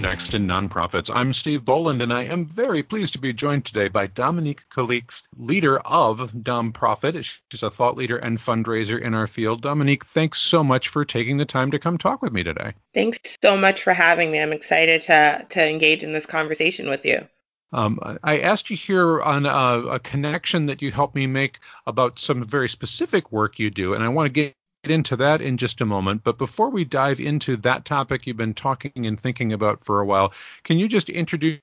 next in nonprofits. I'm Steve Boland, and I am very pleased to be joined today by Dominique Calix, leader of Domprofit. She's a thought leader and fundraiser in our field. Dominique, thanks so much for taking the time to come talk with me today. Thanks so much for having me. I'm excited to, to engage in this conversation with you. Um, I asked you here on a, a, connection that you helped me make about some very specific work you do, and I want to get into that in just a moment. But before we dive into that topic you've been talking and thinking about for a while, can you just introduce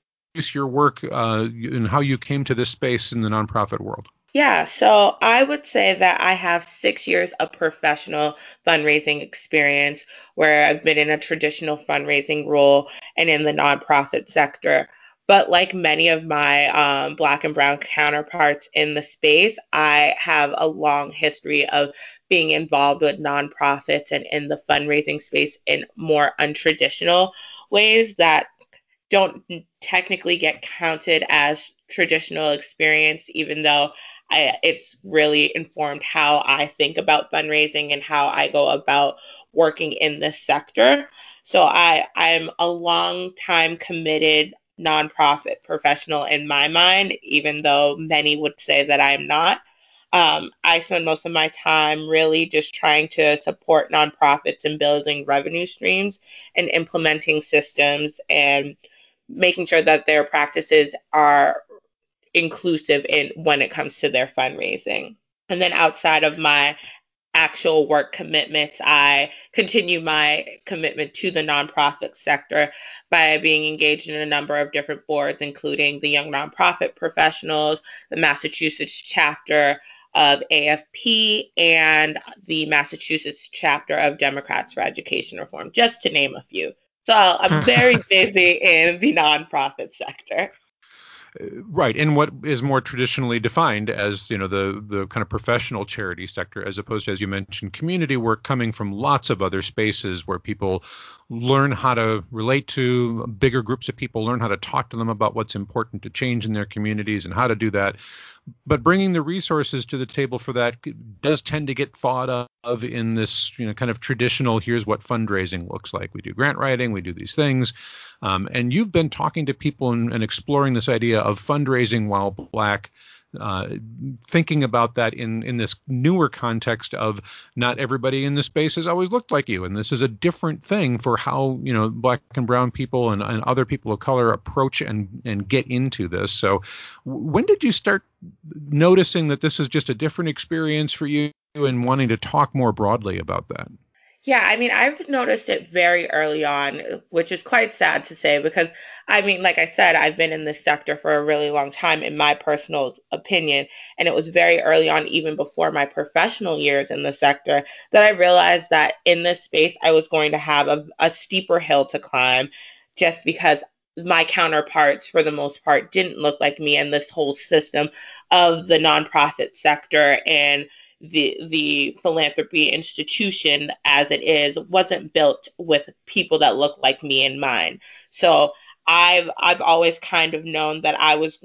your work uh, and how you came to this space in the nonprofit world? Yeah, so I would say that I have six years of professional fundraising experience where I've been in a traditional fundraising role and in the nonprofit sector. But like many of my um, Black and Brown counterparts in the space, I have a long history of being involved with nonprofits and in the fundraising space in more untraditional ways that don't technically get counted as traditional experience, even though I, it's really informed how I think about fundraising and how I go about working in this sector. So I, I'm a long time committed nonprofit professional in my mind, even though many would say that I'm not. Um, I spend most of my time really just trying to support nonprofits and building revenue streams and implementing systems and making sure that their practices are inclusive in when it comes to their fundraising. And then outside of my actual work commitments, I continue my commitment to the nonprofit sector by being engaged in a number of different boards, including the Young Nonprofit Professionals, the Massachusetts chapter of AFP and the Massachusetts chapter of Democrats for Education Reform, just to name a few. So I'm very busy in the nonprofit sector. Uh, right, and what is more traditionally defined as you know the the kind of professional charity sector, as opposed to as you mentioned, community work coming from lots of other spaces where people learn how to relate to bigger groups of people, learn how to talk to them about what's important to change in their communities and how to do that but bringing the resources to the table for that does tend to get thought of in this you know kind of traditional here's what fundraising looks like. We do grant writing we do these things. Um, and you've been talking to people and, and exploring this idea of fundraising while black uh, thinking about that in in this newer context of not everybody in the space has always looked like you, and this is a different thing for how you know black and brown people and, and other people of color approach and and get into this. So, when did you start noticing that this is just a different experience for you and wanting to talk more broadly about that? Yeah, I mean, I've noticed it very early on, which is quite sad to say because, I mean, like I said, I've been in this sector for a really long time, in my personal opinion. And it was very early on, even before my professional years in the sector, that I realized that in this space, I was going to have a, a steeper hill to climb just because my counterparts, for the most part, didn't look like me and this whole system of the nonprofit sector and the the philanthropy institution as it is wasn't built with people that look like me in mind. So I've I've always kind of known that I was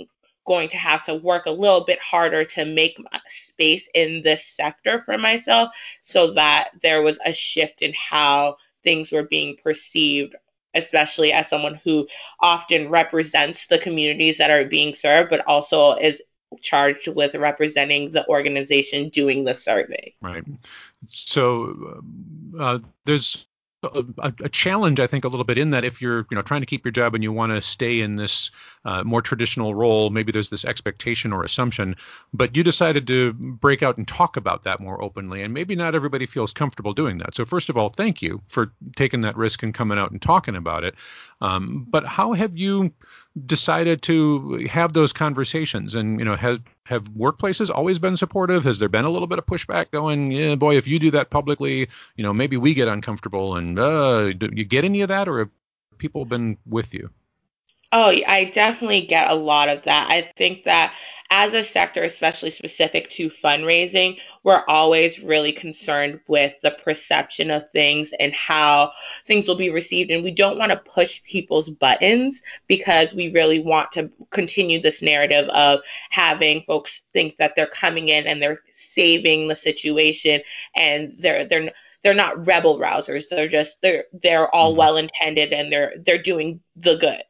going to have to work a little bit harder to make space in this sector for myself so that there was a shift in how things were being perceived especially as someone who often represents the communities that are being served but also is charged with representing the organization doing the survey. Right. So uh, there's a, a, challenge, I think, a little bit in that if you're, you know, trying to keep your job and you want to stay in this uh, more traditional role, maybe there's this expectation or assumption, but you decided to break out and talk about that more openly, and maybe not everybody feels comfortable doing that. So first of all, thank you for taking that risk and coming out and talking about it. Um, but how have you decided to have those conversations? And you know, have have workplaces always been supportive? Has there been a little bit of pushback going, yeah, boy, if you do that publicly, you know, maybe we get uncomfortable. And uh, do you get any of that, or have people been with you? Oh, I definitely get a lot of that. I think that as a sector, especially specific to fundraising, we're always really concerned with the perception of things and how things will be received. And we don't want to push people's buttons because we really want to continue this narrative of having folks think that they're coming in and they're saving the situation and they're they're they're not rebel rousers. They're just they're they're all mm-hmm. well intended and they're they're doing the good.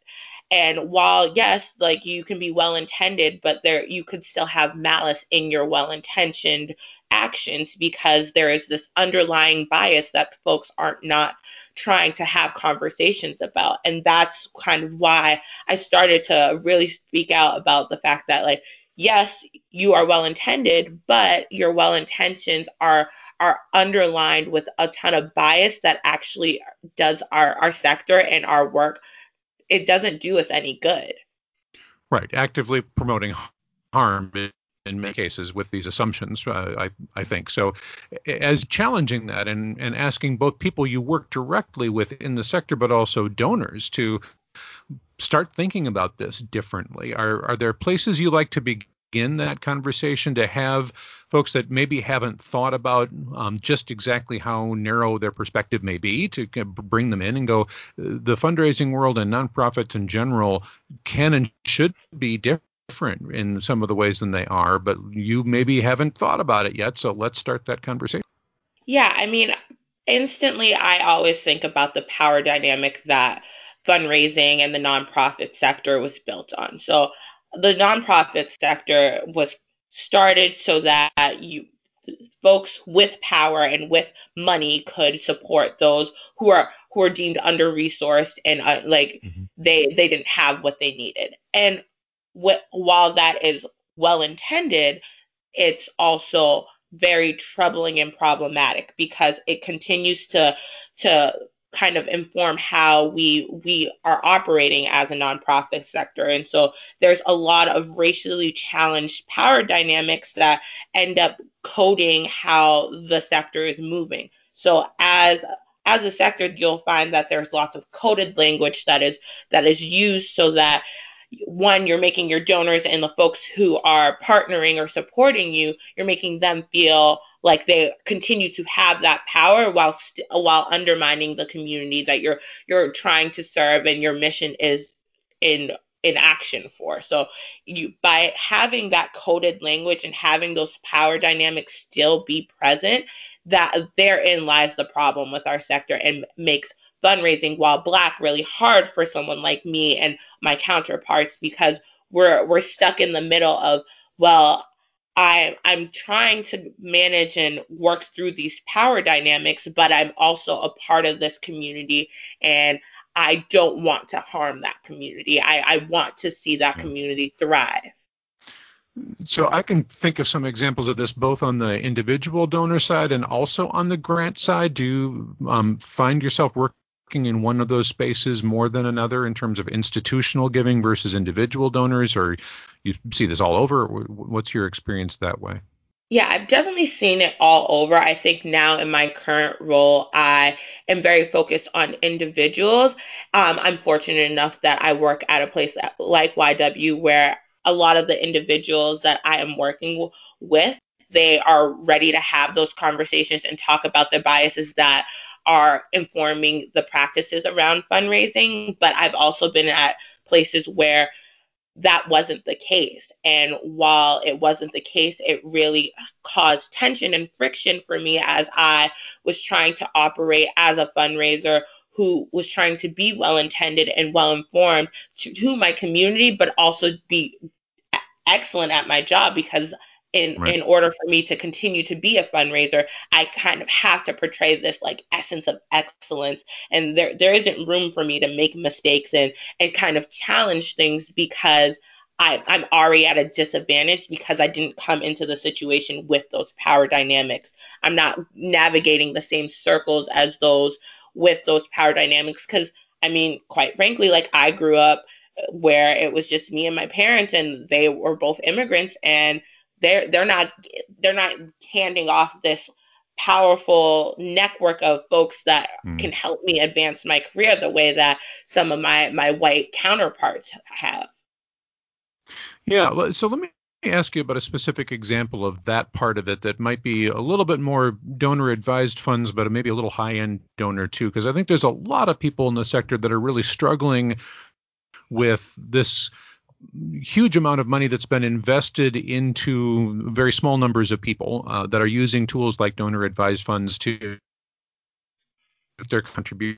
And while yes, like you can be well intended, but there you could still have malice in your well intentioned actions because there is this underlying bias that folks aren't not trying to have conversations about. And that's kind of why I started to really speak out about the fact that like yes, you are well intended, but your well intentions are are underlined with a ton of bias that actually does our, our sector and our work. It doesn't do us any good. Right. Actively promoting harm in many cases with these assumptions, uh, I, I think. So, as challenging that and, and asking both people you work directly with in the sector, but also donors to start thinking about this differently? Are are there places you like to begin that conversation to have folks that maybe haven't thought about um, just exactly how narrow their perspective may be to bring them in and go the fundraising world and nonprofits in general can and should be different different in some of the ways than they are, but you maybe haven't thought about it yet. So let's start that conversation. Yeah, I mean, instantly, I always think about the power dynamic that fundraising and the nonprofit sector was built on. So the nonprofit sector was started so that you folks with power and with money could support those who are who are deemed under resourced and uh, like mm-hmm. they they didn't have what they needed and wh- while that is well intended it's also very troubling and problematic because it continues to to kind of inform how we we are operating as a nonprofit sector. And so there's a lot of racially challenged power dynamics that end up coding how the sector is moving. So as as a sector you'll find that there's lots of coded language that is that is used so that one, you're making your donors and the folks who are partnering or supporting you, you're making them feel like they continue to have that power while st- while undermining the community that you're you're trying to serve and your mission is in in action for. So you by having that coded language and having those power dynamics still be present, that therein lies the problem with our sector and makes fundraising while black really hard for someone like me and my counterparts because we're we're stuck in the middle of well I I'm trying to manage and work through these power dynamics but I'm also a part of this community and I don't want to harm that community. I, I want to see that community thrive. So I can think of some examples of this both on the individual donor side and also on the grant side. Do you um, find yourself working working in one of those spaces more than another in terms of institutional giving versus individual donors, or you see this all over? What's your experience that way? Yeah, I've definitely seen it all over. I think now in my current role, I am very focused on individuals. Um, I'm fortunate enough that I work at a place like YW where a lot of the individuals that I am working with, they are ready to have those conversations and talk about the biases that are informing the practices around fundraising. But I've also been at places where that wasn't the case. And while it wasn't the case, it really caused tension and friction for me as I was trying to operate as a fundraiser who was trying to be well intended and well informed to, to, my community, but also be excellent at my job because in right. in order for me to continue to be a fundraiser i kind of have to portray this like essence of excellence and there there isn't room for me to make mistakes and and kind of challenge things because I, I'm already at a disadvantage because I didn't come into the situation with those power dynamics. I'm not navigating the same circles as those with those power dynamics because I mean, quite frankly, like I grew up uh, where it was just me and my parents and they were both immigrants and they're they're not they're not handing off this powerful network of folks that mm. can help me advance my career the way that some of my my white counterparts have. Yeah, so let me ask you about a specific example of that part of it that might be a little bit more donor advised funds, but maybe a little high end donor too, because I think there's a lot of people in the sector that are really struggling with this huge amount of money that's been invested into very small numbers of people uh, that are using tools like donor advised funds to their contribution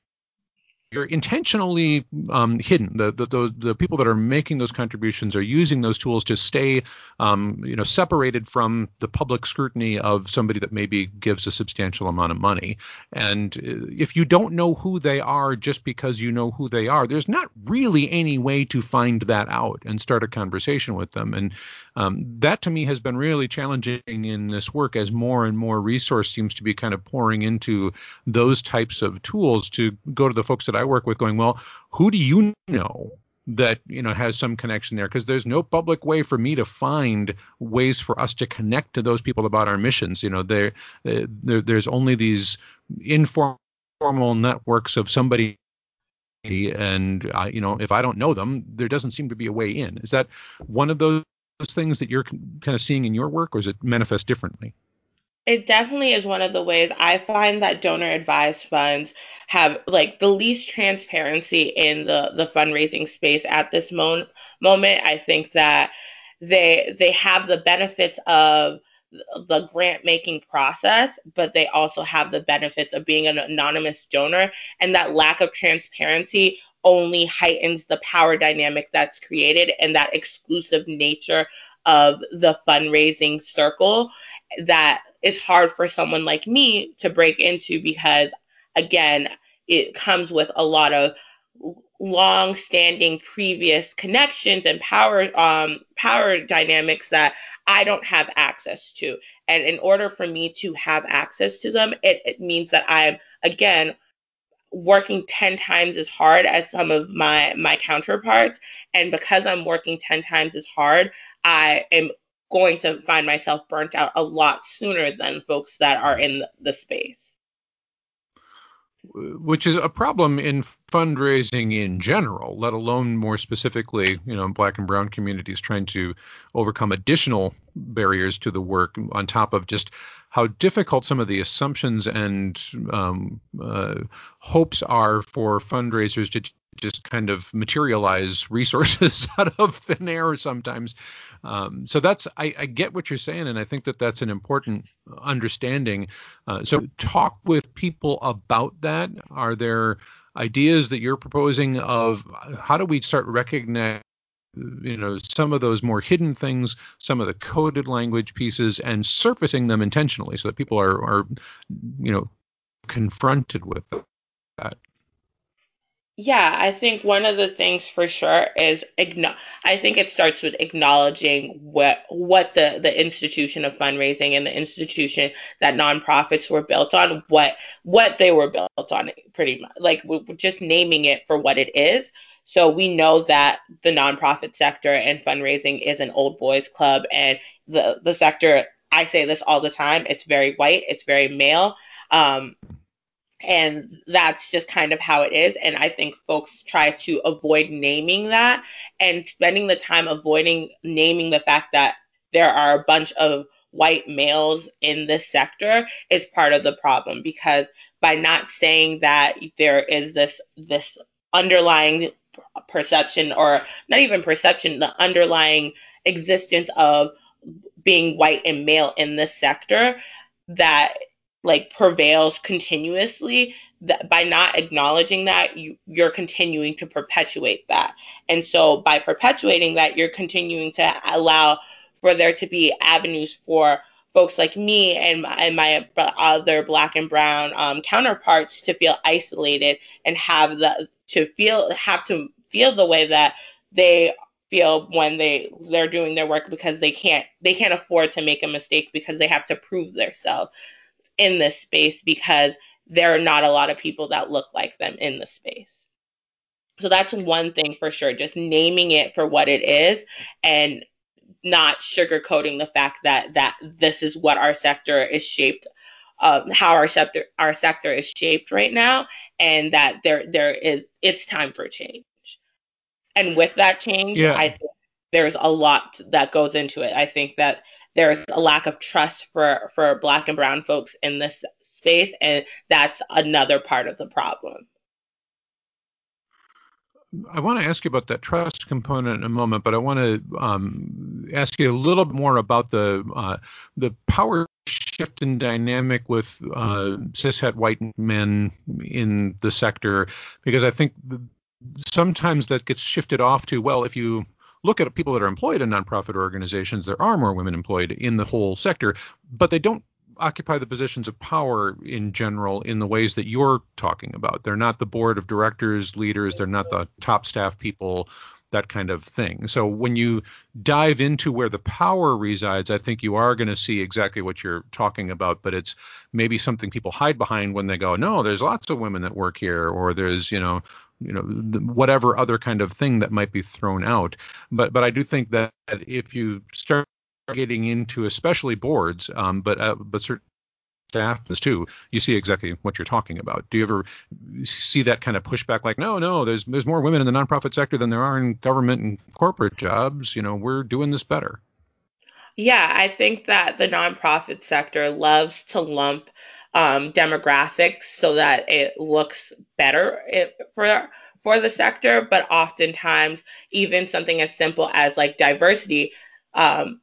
are intentionally um, hidden. The, the, the people that are making those contributions are using those tools to stay, um, you know, separated from the public scrutiny of somebody that maybe gives a substantial amount of money. And uh, if you don't know who they are just because you know who they are, there's not really any way to find that out and start a conversation with them. And um, that to me has been really challenging in this work as more and more resource seems to be kind of pouring into those types of tools to go to the folks that I work with going, well, who do you know that you know has some connection there? Because there's no public way for me to find ways for us to connect to those people about our missions. You know there, uh, there there's only these informal networks of somebody and uh, you know if i don't know them there doesn't seem to be a way in. Is that one of those things that you're kind of seeing in your work, or is it manifest differently? It definitely is one of the ways I find that donor advised funds have like the least transparency in the the fundraising space at this mo- moment. I think that they they have the benefits of the grant making process, but they also have the benefits of being an anonymous donor. And that lack of transparency only heightens the power dynamic that's created and that exclusive nature of the fundraising circle that is hard for someone like me to break into because, again, it comes with a lot of long standing previous connections and power um, power dynamics that I don't have access to. And in order for me to have access to them, it, it means that I'm again working 10 times as hard as some of my my counterparts. And because i'm working 10 times as hard i am going to find myself burnt out a lot sooner than folks that are in the space which is a problem in fundraising in general, let alone more specifically, you know, black and brown communities trying to overcome additional barriers to the work on top of just how difficult some of the assumptions and um, uh, hopes are for fundraisers to just kind of materialize resources out of thin air sometimes. Um, so that's I, I, get what you're saying, and I think that that's an important understanding. Uh, so talk with people about that. Are there ideas that you're proposing of how do we start recognizing you know some of those more hidden things some of the coded language pieces and surfacing them intentionally so that people are are you know confronted with that yeah, I think one of the things for sure is I think it starts with acknowledging what what the the institution of fundraising and the institution that nonprofits were built on, what what they were built on, pretty much like just naming it for what it is. So we know that the nonprofit sector and fundraising is an old boys club, and the the sector. I say this all the time. It's very white. It's very male. Um, and that's just kind of how it is. And i think folks try to avoid naming that and spending the time avoiding naming the fact that there are a bunch of white males in this sector is part of the problem. Because by not saying that there is this this underlying perception or not even perception the underlying existence of being white and male in this sector that like prevails continuously that by not acknowledging that you, you're continuing to perpetuate that. And so by perpetuating that you're continuing to allow for there to be avenues for folks like me and my, and my other black and brown um, counterparts to feel isolated and have the to feel have to feel the way that they feel when they they're doing their work because they can't they can't afford to make a mistake because they have to prove themselves in this space because there are not a lot of people that look like them in the space. So that's one thing for sure, just naming it for what it is and not sugarcoating the fact that that this is what our sector is shaped uh, how our sector our sector is shaped right now and that there there is it's time for change and with that change yeah. i think there's a lot that goes into it i think that there's a lack of trust for for black and brown folks in this space and that's another part of the problem. I want to ask you about that trust component in a moment, but I want to um, ask you a little more about the uh, the power shift in dynamic with uh, cishet white men in the sector because I think sometimes that gets shifted off to well if you look at people that are employed in nonprofit organizations there are more women employed in the whole sector but they don't occupy the positions of power in general in the ways that you're talking about they're not the board of directors leaders they're not the top staff people that kind of thing. So when you dive into where the power resides, I think you are going to see exactly what you're talking about, but it's maybe something people hide behind when they go, "No, there's lots of women that work here," or there's, you know, you know, whatever other kind of thing that might be thrown out. But but I do think that if you start getting into especially boards, um, but uh, but certain staff too, you see exactly what you're talking about. Do you ever see that kind of pushback like, no, no, there's there's more women in the nonprofit sector than there are in government and corporate jobs. You know, we're doing this better. Yeah, I think that the nonprofit sector loves to lump um, demographics so that it looks better for for the sector, but oftentimes even something as simple as like diversity um,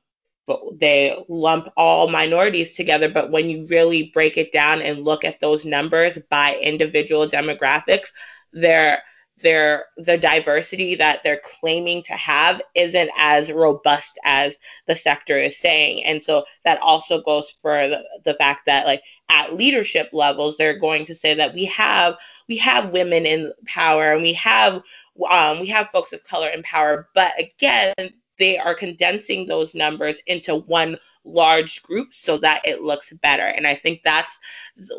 they lump all minorities together. But when you really break it down and look at those numbers by individual demographics, they're they're the diversity that they're claiming to have isn't as robust as the sector is saying. And so that also goes for the, the fact that like at leadership levels, they're going to say that we have we have women in power and we have um, we have folks of color in power. But again, they are condensing those numbers into one large groups so that it looks better. And I think that's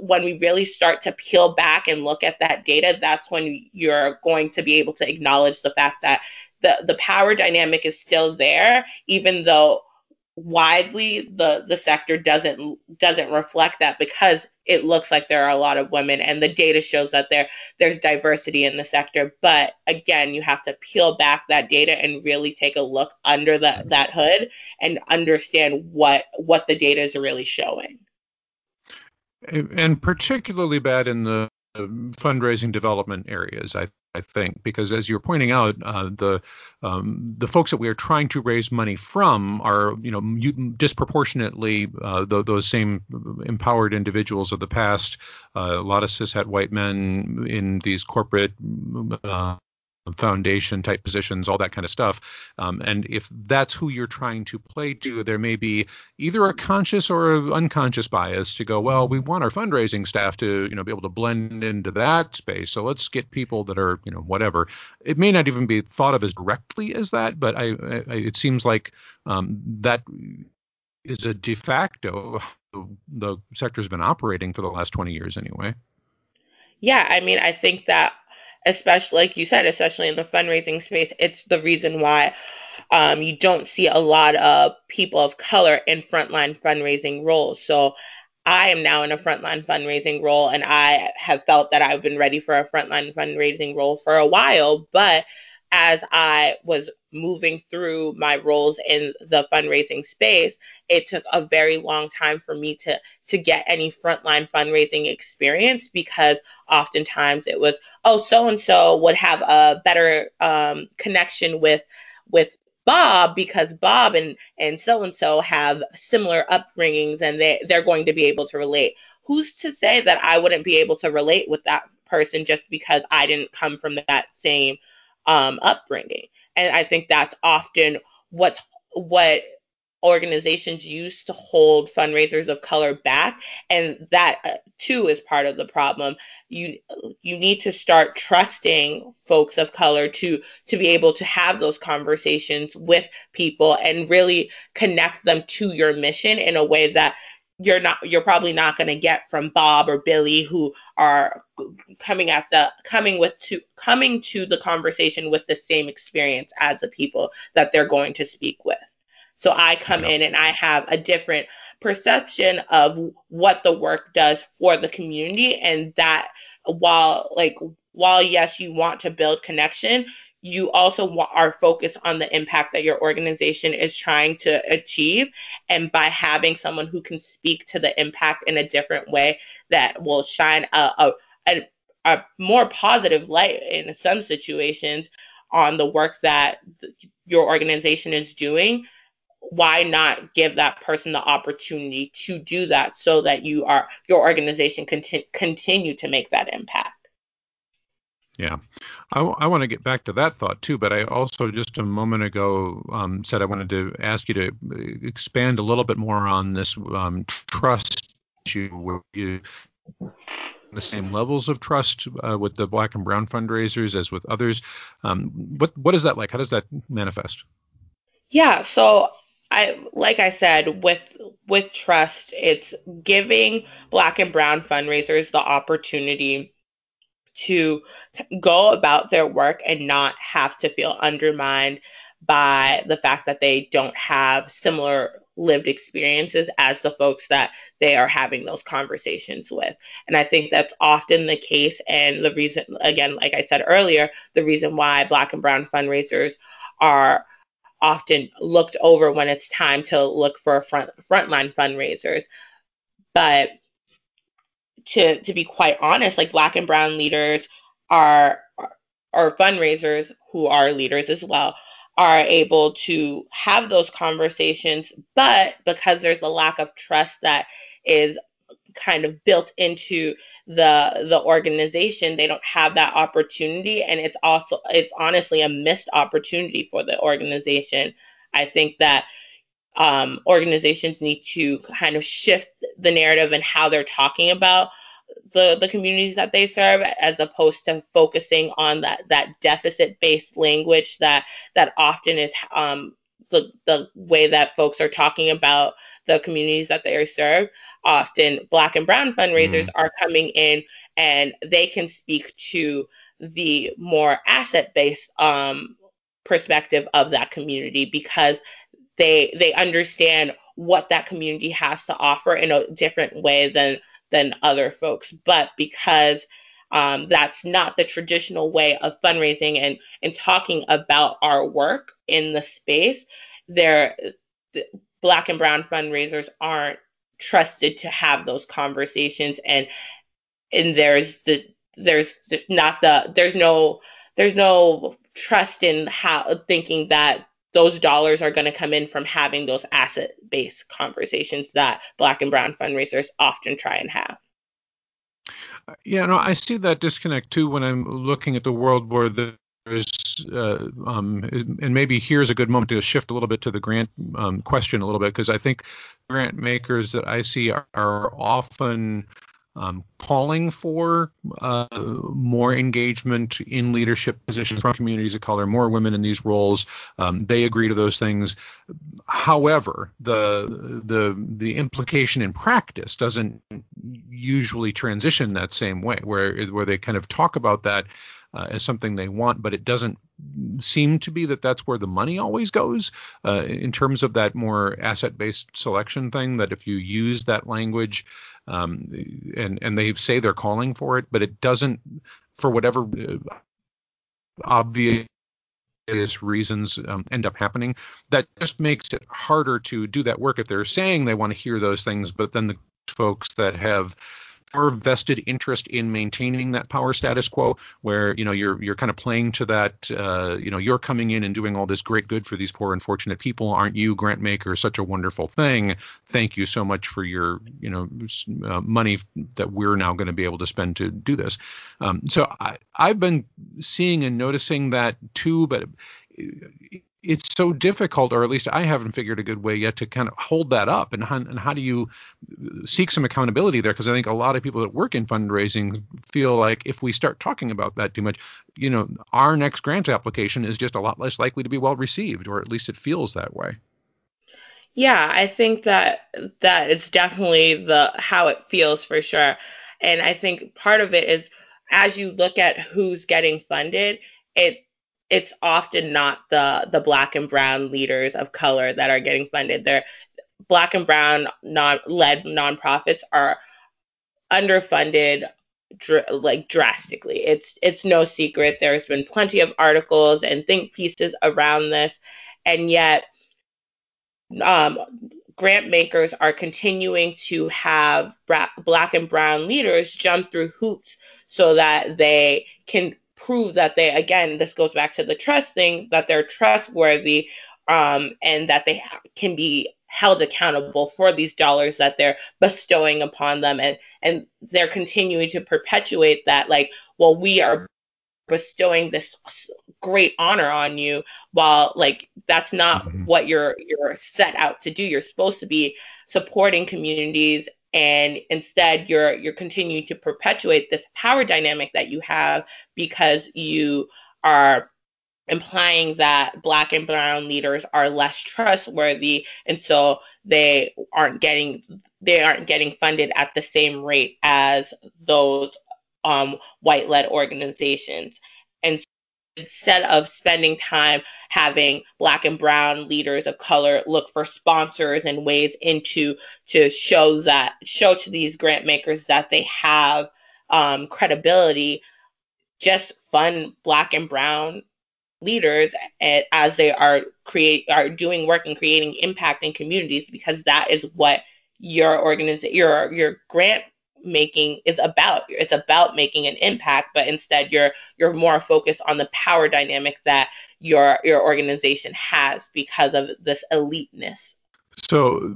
when we really start to peel back and look at that data, that's when you're going to be able to acknowledge the fact that the, the power dynamic is still there, even though widely the the sector doesn't doesn't reflect that because it looks like there are a lot of women and the data shows that there there's diversity in the sector. But again you have to peel back that data and really take a look under the, that hood and understand what what the data is really showing. And particularly bad in the fundraising development areas i I think, because as you're pointing out, uh, the um, the folks that we are trying to raise money from are, you know, disproportionately uh, th- those same empowered individuals of the past. Uh, a lot of cishet white men in these corporate uh, foundation type positions, all that kind of stuff. Um, and if that's who you're trying to play to, there may be either a conscious or unconscious bias to go, well, we want our fundraising staff to, you know, be able to blend into that space. So let's get people that are, you know, whatever. It may not even be thought of as directly as that, but I, I it seems like um, that is a de facto the sector's been operating for the last 20 years anyway. Yeah, I mean, I think that especially like you said, especially in the fundraising space, it's the reason why um, you don't see a lot of people of color in frontline fundraising roles. So I am now in a frontline fundraising role, and I have felt that I've been ready for a frontline fundraising role for a while. But as I was moving through my roles in the fundraising space, it took a very long time for me to to get any frontline fundraising experience because oftentimes it was, oh, so and so would have a better um, connection with with Bob because Bob and and so and so have similar upbringings and they they're going to be able to relate. Who's to say that I wouldn't be able to relate with that person just because I didn't come from that same um, upbringing. And I think that's often what's what organizations use to hold fundraisers of color back. And that uh, too is part of the problem. You you need to start trusting folks of color to to be able to have those conversations with people and really connect them to your mission in a way that you're not you're probably not going to get from Bob or Billy who are coming at the coming with to coming to the conversation with the same experience as the people that they're going to speak with. So I come yeah. in and I have a different perception of what the work does for the community and that while like while yes you want to build connection you also are focused on the impact that your organization is trying to achieve. And by having someone who can speak to the impact in a different way that will shine a, a, a, more positive light in some situations on the work that your organization is doing, why not give that person the opportunity to do that so that you are your organization conti- continue to make that impact yeah, I, I want to get back to that thought too, but I also just a moment ago um, said I wanted to ask you to uh, expand a little bit more on this um, trust issue you the same levels of trust uh, with the black and brown fundraisers as with others. Um, what what is that like? How does that manifest? Yeah, so I like I said with with trust, it's giving black and brown fundraisers the opportunity to go about their work and not have to feel undermined by the fact that they don't have similar lived experiences as the folks that they are having those conversations with. And I think that's often the case. And the reason, again, like I said earlier, the reason why Black and Brown fundraisers are often looked over when it's time to look for front frontline fundraisers. But to to be quite honest, like black and brown leaders are or fundraisers who are leaders as well are able to have those conversations, but because there's a lack of trust that is kind of built into the the organization they don't have that opportunity and it's also it's honestly a missed opportunity for the organization. I think that um, organizations need to kind of shift the narrative and how they're talking about the, the communities that they serve as opposed to focusing on that that deficit based language that that often is um, the the way that folks are talking about the communities that they are served often black and brown fundraisers mm. are coming in and they can speak to the more asset based um, perspective of that community because they they understand what that community has to offer in a different way than than other folks. But because um, that's not the traditional way of fundraising and and talking about our work in the space, there the black and brown fundraisers aren't trusted to have those conversations and and there's the there's not the there's no there's no trust in how thinking that those dollars are going to come in from having those asset based conversations that black and brown fundraisers often try and have. Yeah, no, I see that disconnect too when I'm looking at the world where there's, uh, um, and maybe here's a good moment to shift a little bit to the grant um, question a little bit because I think grant makers that I see are, are often um, calling for uh, more engagement in leadership positions from communities of color, more women in these roles. Um, they agree to those things. However, the the the implication in practice doesn't usually transition that same way, where where they kind of talk about that uh, as something they want, but it doesn't seem to be that that's where the money always goes uh, in terms of that more asset-based selection thing. That if you use that language, um, and and they say they're calling for it, but it doesn't, for whatever uh, obvious reasons um, end up happening that just makes it harder to do that work if they're saying they want to hear those things but then the folks that have more vested interest in maintaining that power status quo, where you know you're you're kind of playing to that. Uh, you know, you're coming in and doing all this great good for these poor unfortunate people, aren't you, grant maker? Such a wonderful thing. Thank you so much for your you know uh, money that we're now going to be able to spend to do this. Um, so I, I've been seeing and noticing that too, but it's so difficult, or at least I haven't figured a good way yet to kind of hold that up. And how, and how do you seek some accountability there? Because I think a lot of people that work in fundraising feel like if we start talking about that too much, you know, our next grant application is just a lot less likely to be well received, or at least it feels that way. Yeah, I think that that is definitely the how it feels for sure. And I think part of it is as you look at who's getting funded, it it's often not the the black and brown leaders of color that are getting funded. They're black and brown non led nonprofits are underfunded dr- like drastically. It's it's no secret. There's been plenty of articles and think pieces around this, and yet um, grant makers are continuing to have bra- black and brown leaders jump through hoops so that they can prove that they again this goes back to the trust thing that they're trustworthy um, and that they can be held accountable for these dollars that they're bestowing upon them and and they're continuing to perpetuate that like well we are bestowing this great honor on you while like that's not mm-hmm. what you're you're set out to do you're supposed to be supporting communities and instead you're you're continuing to perpetuate this power dynamic that you have because you are implying that black and brown leaders are less trustworthy and so they aren't getting they aren't getting funded at the same rate as those um, white led organizations. And instead of spending time having black and brown leaders of color look for sponsors and ways into to show that show to these grant makers that they have um, credibility just fund black and brown leaders as they are create are doing work and creating impact in communities because that is what your organization your your grant making is about it's about making an impact but instead you're you're more focused on the power dynamic that your your organization has because of this eliteness. So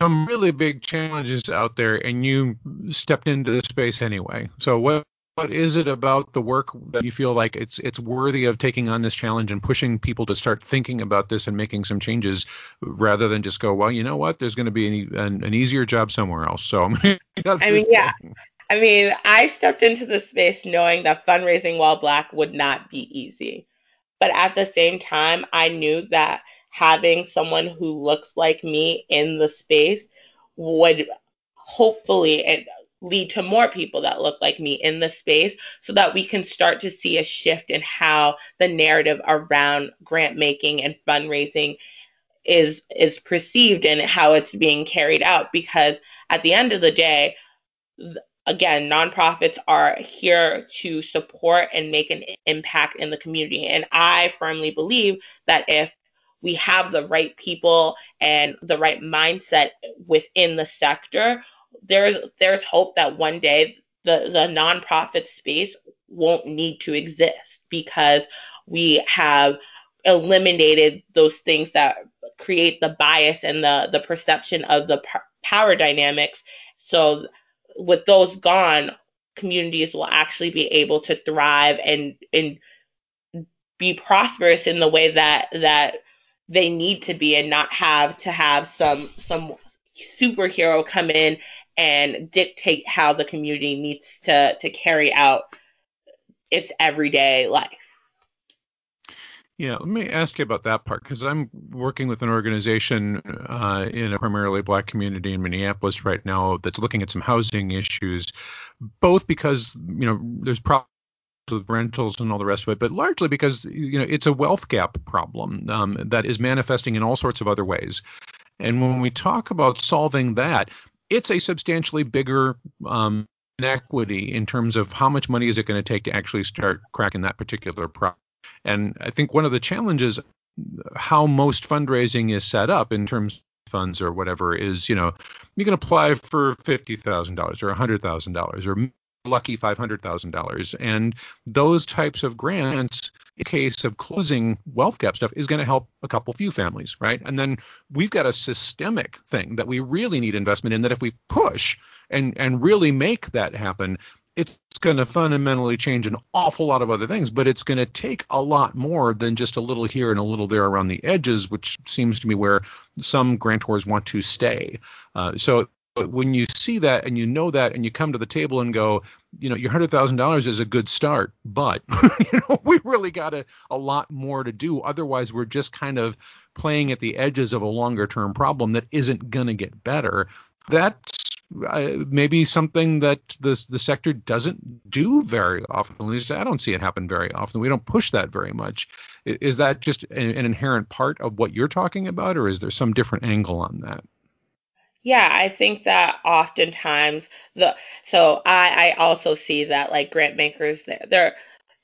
some really big challenges out there and you stepped into the space anyway. So what what is it about the work that you feel like it's it's worthy of taking on this challenge and pushing people to start thinking about this and making some changes rather than just go, well, you know what, there's going to be an, an, an easier job somewhere else. So I mean, yeah. I mean, I stepped into the space knowing that fundraising while black would not be easy. But at the same time, I knew that having someone who looks like me in the space would hopefully lead to more people that look like me in the space so that we can start to see a shift in how the narrative around grant making and fundraising is is perceived and how it's being carried out. Because at the end of the day again nonprofits are here to support and make an impact in the community. And i firmly believe that if we have the right people and the right mindset within the sector there's there's hope that one day the the nonprofit space won't need to exist because we have eliminated those things that create the bias and the the perception of the power dynamics. So with those gone communities will actually be able to thrive and and be prosperous in the way that that they need to be and not have to have some some superhero come in and dictate how the community needs to to carry out its everyday life. Yeah, let me ask you about that part because I'm working with an organization uh, in a primarily black community in Minneapolis right now that's looking at some housing issues, both because you know there's problems with rentals and all the rest of it, but largely because you know it's a wealth gap problem um, that is manifesting in all sorts of other ways. And when we talk about solving that, it's a substantially bigger um, inequity in terms of how much money is it going to take to actually start cracking that particular problem. And I think one of the challenges, how most fundraising is set up in terms of funds or whatever, is you know you can apply for fifty thousand dollars or a hundred thousand dollars or lucky $500,000. And those types of grants, in case of closing wealth gap stuff, is going to help a couple few families, right? And then we've got a systemic thing that we really need investment in that if we push and, and really make that happen, it's going to fundamentally change an awful lot of other things, but it's going to take a lot more than just a little here and a little there around the edges, which seems to me where some grantors want to stay. Uh, so but when you see that and you know that and you come to the table and go, you know, your hundred thousand dollars is a good start, but you know, we really got a, a lot more to do. Otherwise, we're just kind of playing at the edges of a longer term problem that isn't going to get better. That's uh, maybe something that the the sector doesn't do very often. At least I don't see it happen very often. We don't push that very much. Is that just an, an inherent part of what you're talking about, or is there some different angle on that? Yeah, I think that oftentimes the so I I also see that like grant makers they're their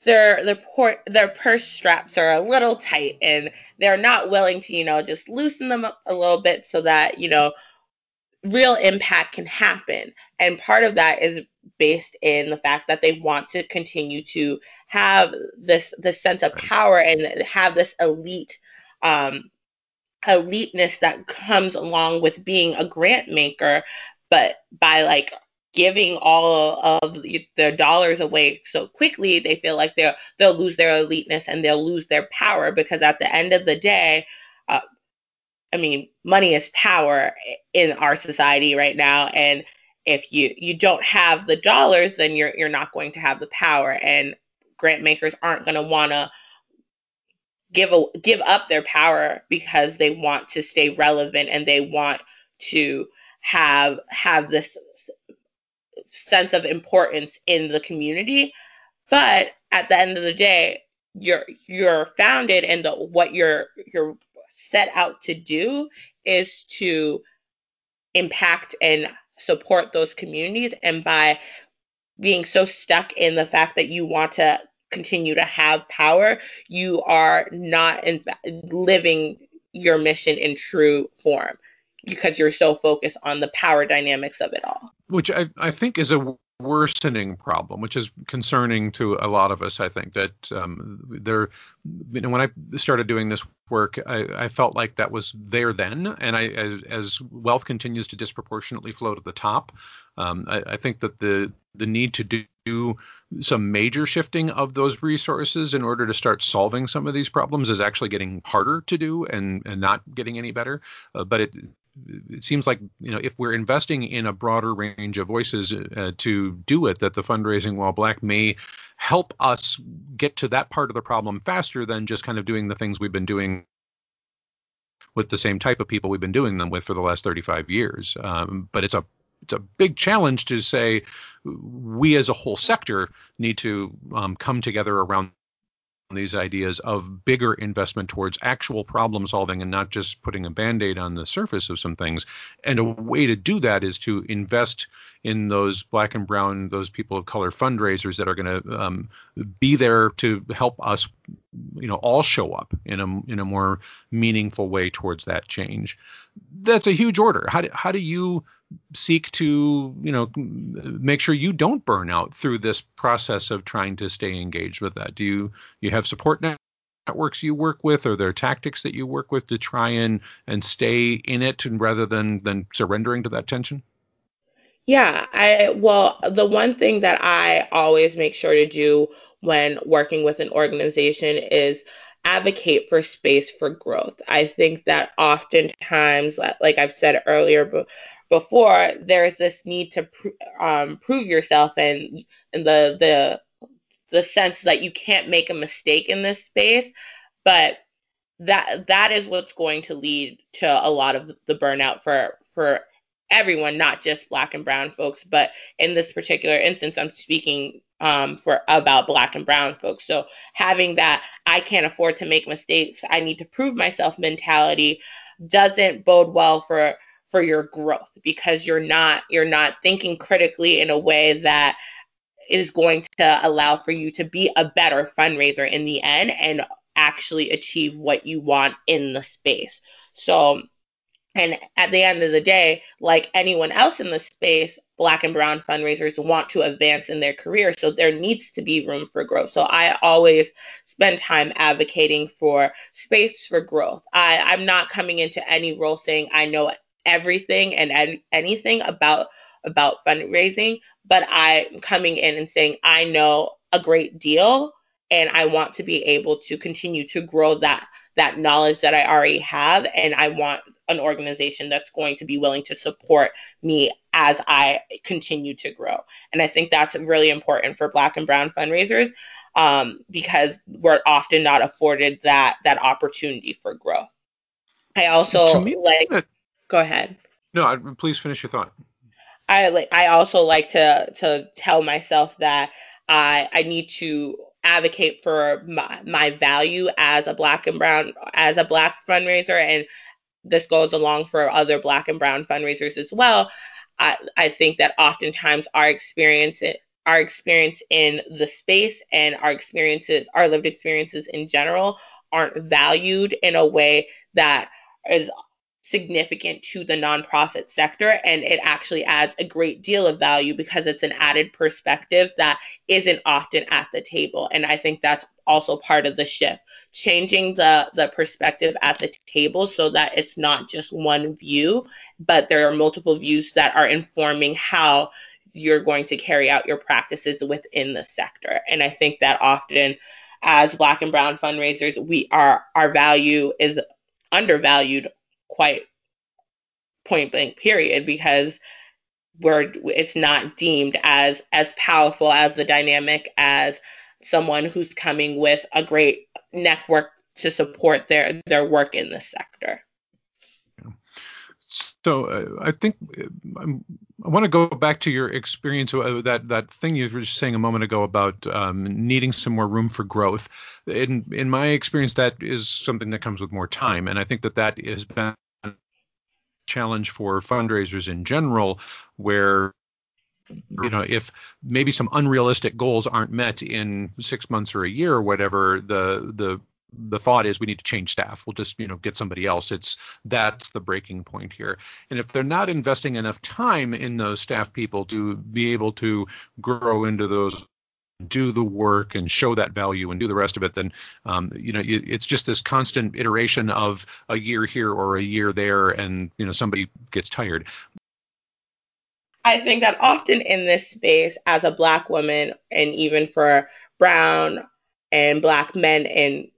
their their purse straps are a little tight and they're not willing to you know just loosen them up a little bit so that you know real impact can happen. And part of that is based in the fact that they want to continue to have this this sense of power and have this elite um, eliteness that comes along with being a grant maker, but by like giving all of the dollars away so quickly, they feel like they'll they'll lose their eliteness and they'll lose their power because at the end of the day, uh, I mean, money is power in our society right now, and if you you don't have the dollars, then you're you're not going to have the power, and grant makers aren't going to want to give a, give up their power because they want to stay relevant and they want to have have this sense of importance in the community. But at the end of the day, you're you're founded and the, what you're you're set out to do is to impact and support those communities and by being so stuck in the fact that you want to continue to have power you are not in, living your mission in true form because you're so focused on the power dynamics of it all. Which I, I think is a worsening problem, which is concerning to a lot of us. I think that um, there, you know, when I started doing this work, I, I felt like that was there then, and I, as, as, wealth continues to disproportionately flow to the top, um, I, I, think that the the need to do some major shifting of those resources in order to start solving some of these problems is actually getting harder to do and, and not getting any better. Uh, but it it seems like you know if we're investing in a broader range of voices uh, to do it, that the fundraising while black may help us get to that part of the problem faster than just kind of doing the things we've been doing with the same type of people we've been doing them with for the last 35 years. Um, but it's a it's a big challenge to say we as a whole sector need to um, come together around these ideas of bigger investment towards actual problem solving and not just putting a band-aid on the surface of some things. And a way to do that is to invest in those black and brown those people of color fundraisers that are going to um, be there to help us you know all show up in a in a more meaningful way towards that change. That's a huge order. How do, how do you seek to you know make sure you don't burn out through this process of trying to stay engaged with that. Do you you have support networks you work with? Or there tactics that you work with to try and and stay in it and rather than than surrendering to that tension? Yeah i well the one thing that i always make sure to do when working with an organization is advocate for space for growth. I think that oftentimes, like I've said earlier, before there's this need to pr- um, prove yourself and, and the the the sense that you can't make a mistake in this space but that that is what's going to lead to a lot of the burnout for for everyone not just black and brown folks but in this particular instance i'm speaking um, for about black and brown folks so having that i can't afford to make mistakes i need to prove myself mentality doesn't bode well for for your growth because you're not you're not thinking critically in a way that is going to allow for you to be a better fundraiser in the end and actually achieve what you want in the space. So and at the end of the day, like anyone else in the space, black and brown fundraisers want to advance in their career. So there needs to be room for growth. So I always spend time advocating for space for growth. I, I'm not coming into any role saying I know everything and anything about about fundraising, but I'm coming in and saying I know a great deal and I want to be able to continue to grow that that knowledge that I already have and I want an organization that's going to be willing to support me as I continue to grow. And I think that's really important for black and brown fundraisers um, because we're often not afforded that that opportunity for growth. I also me, like that, Go ahead. No, please finish your thought. I like. I also like to to tell myself that I I need to advocate for my, my value as a black and brown as a black fundraiser and this goes along for other black and brown fundraisers as well i, I think that oftentimes our experience our experience in the space and our experiences our lived experiences in general aren't valued in a way that is significant to the nonprofit sector and it actually adds a great deal of value because it's an added perspective that isn't often at the table. And i think that's also part of the shift changing the the perspective at the table so that it's not just one view but there are multiple views that are informing how you're going to carry out your practices within the sector. And i think that often as black and brown fundraisers we are our value is undervalued quite point blank period because we're it's not deemed as as powerful as the dynamic as someone who's coming with a great network to support their their work in the sector. So uh, I think um, I want to go back to your experience uh, that that thing you were just saying a moment ago about um, needing some more room for growth. In in my experience, that is something that comes with more time, and I think that that has been a challenge for fundraisers in general, where you know if maybe some unrealistic goals aren't met in six months or a year or whatever the the the thought is we need to change staff. We'll just, you know, get somebody else. It's that's the breaking point here. And if they're not investing enough time in those staff people to be able to grow into those do the work and show that value and do the rest of it, then um, you know it's just this constant iteration of a year here or a year there, and you know somebody gets tired. I think that often in this space, as a black woman, and even for brown and black men in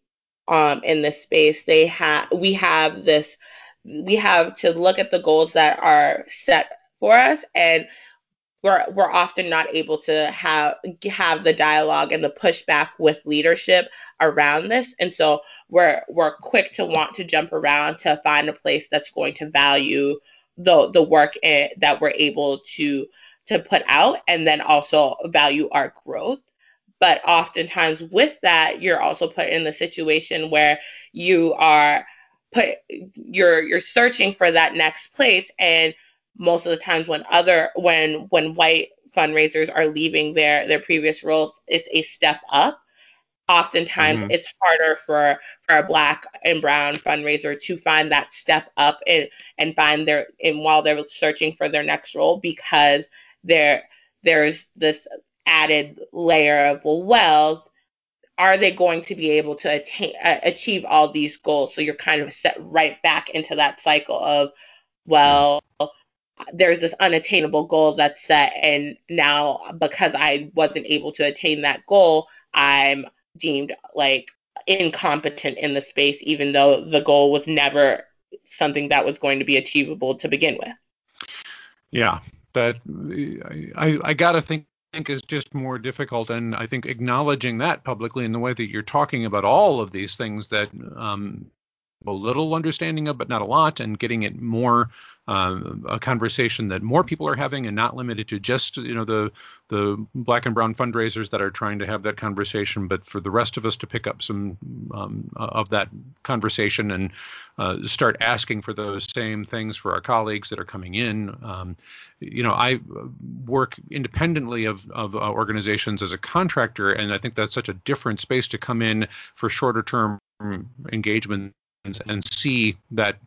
um, in this space, they have we have this we have to look at the goals that are set for us and we're we're often not able to have have the dialogue and the pushback with leadership around this. And so we're we're quick to want to jump around to find a place that's going to value the the work in, that we're able to to put out and then also value our growth but oftentimes with that, you're also put in the situation where you are put you're you're searching for that next place and most of the times when other when when white fundraisers are leaving their their previous roles it's a step up oftentimes mm-hmm. it's harder for for a black and brown fundraiser to find that step up and and find their and while they're searching for their next role because there there's this added layer of well, are they going to be able to attain uh, achieve all these goals? So you're kind of set right back into that cycle of well there's this unattainable goal that's set and now because i wasn't able to attain that goal i'm deemed like incompetent in the space even though the goal was never something that was going to be achievable to begin with. Yeah that i i gotta think think is just more difficult. And I think acknowledging that publicly in the way that you're talking about all of these things that um, a little understanding of, but not a lot, and getting it more uh, a conversation that more people are having, and not limited to just you know the the black and brown fundraisers that are trying to have that conversation, but for the rest of us to pick up some um, of that conversation and uh, start asking for those same things for our colleagues that are coming in. Um, you know, I work independently of of uh, organizations as a contractor, and I think that's such a different space to come in for shorter term engagement and see that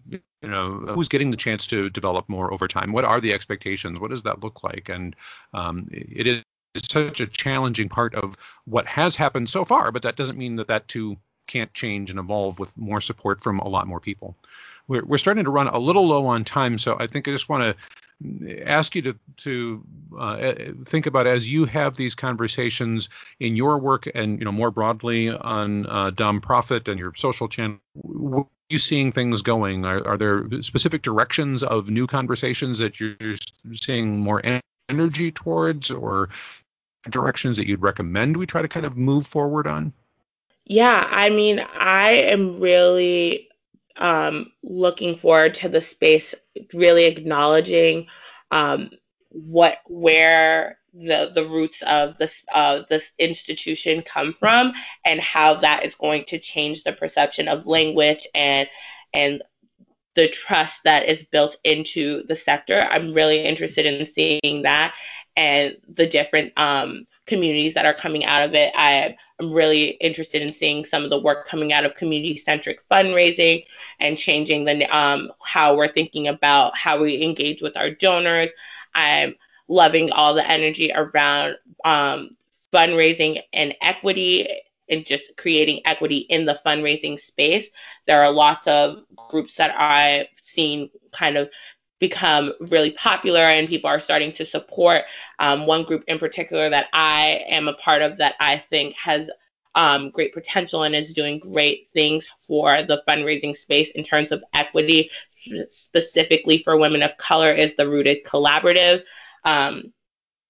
you know who's getting the chance to develop more over time? What are the expectations? What does that look like? And um, it is such a challenging part of what has happened so far but that doesn't mean that that too can't change and evolve with more support from a lot more people. We're, we're starting to run a little low on time so i think i just want to ask you to to uh, think about as you have these conversations in your work and you know more broadly on uh, Profit and your social channel. Where are you seeing things going? Are, are there specific directions of new conversations that you're seeing more energy towards, or directions that you'd recommend we try to kind of move forward on? Yeah, I mean, I am really um, looking forward to the space really acknowledging um, what where the the roots of this uh, this institution come from and how that is going to change the perception of language and and the trust that is built into the sector. I'm really interested in seeing that and the different um, communities that are coming out of it. I am really interested in seeing some of the work coming out of community centric fundraising and changing the um, how we're thinking about how we engage with our donors. I'm loving all the energy around um, fundraising and equity and just creating equity in the fundraising space. There are lots of groups that I've seen kind of become really popular and people are starting to support. Um, one group in particular that I am a part of that I think has um, great potential and is doing great things for the fundraising space in terms of equity, specifically for women of color, is the Rooted Collaborative. Um,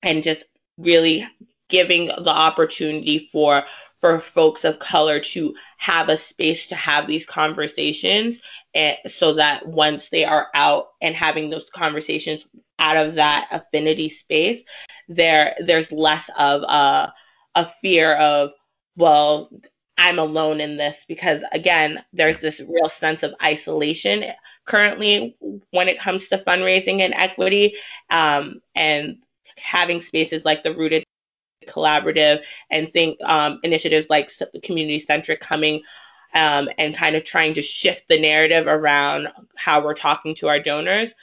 and just really giving the opportunity for for folks of color to have a space to have these conversations and so that once they are out and having those conversations out of that affinity space there there's less of a a fear of well I'm alone in this because again there's this real sense of isolation currently when it comes to fundraising and equity um, and having spaces like the rooted collaborative and think um, initiatives like community centric coming um, and kind of trying to shift the narrative around how we're talking to our donors.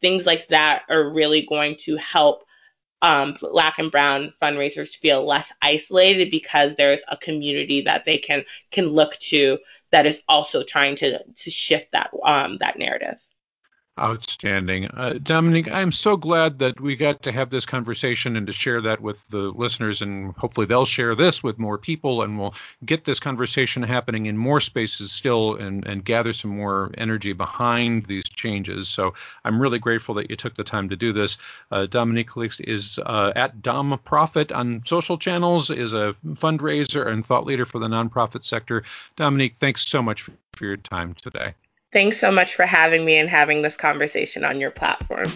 Things like that are really going to help um, Black and Brown fundraisers feel less isolated because there's a community that they can can look to that is also trying to to shift that um, that narrative. Outstanding. Uh, Dominique, I'm so glad that we got to have this conversation and to share that with the listeners, and hopefully they'll share this with more people, and we'll get this conversation happening in more spaces still and, and gather some more energy behind these changes. So I'm really grateful that you took the time to do this. Uh, Dominique Calixte is uh, at Dom Profit on social channels, is a fundraiser and thought leader for the nonprofit sector. Dominique, thanks so much for your time today. Thanks so much for having me and having this conversation on your platform.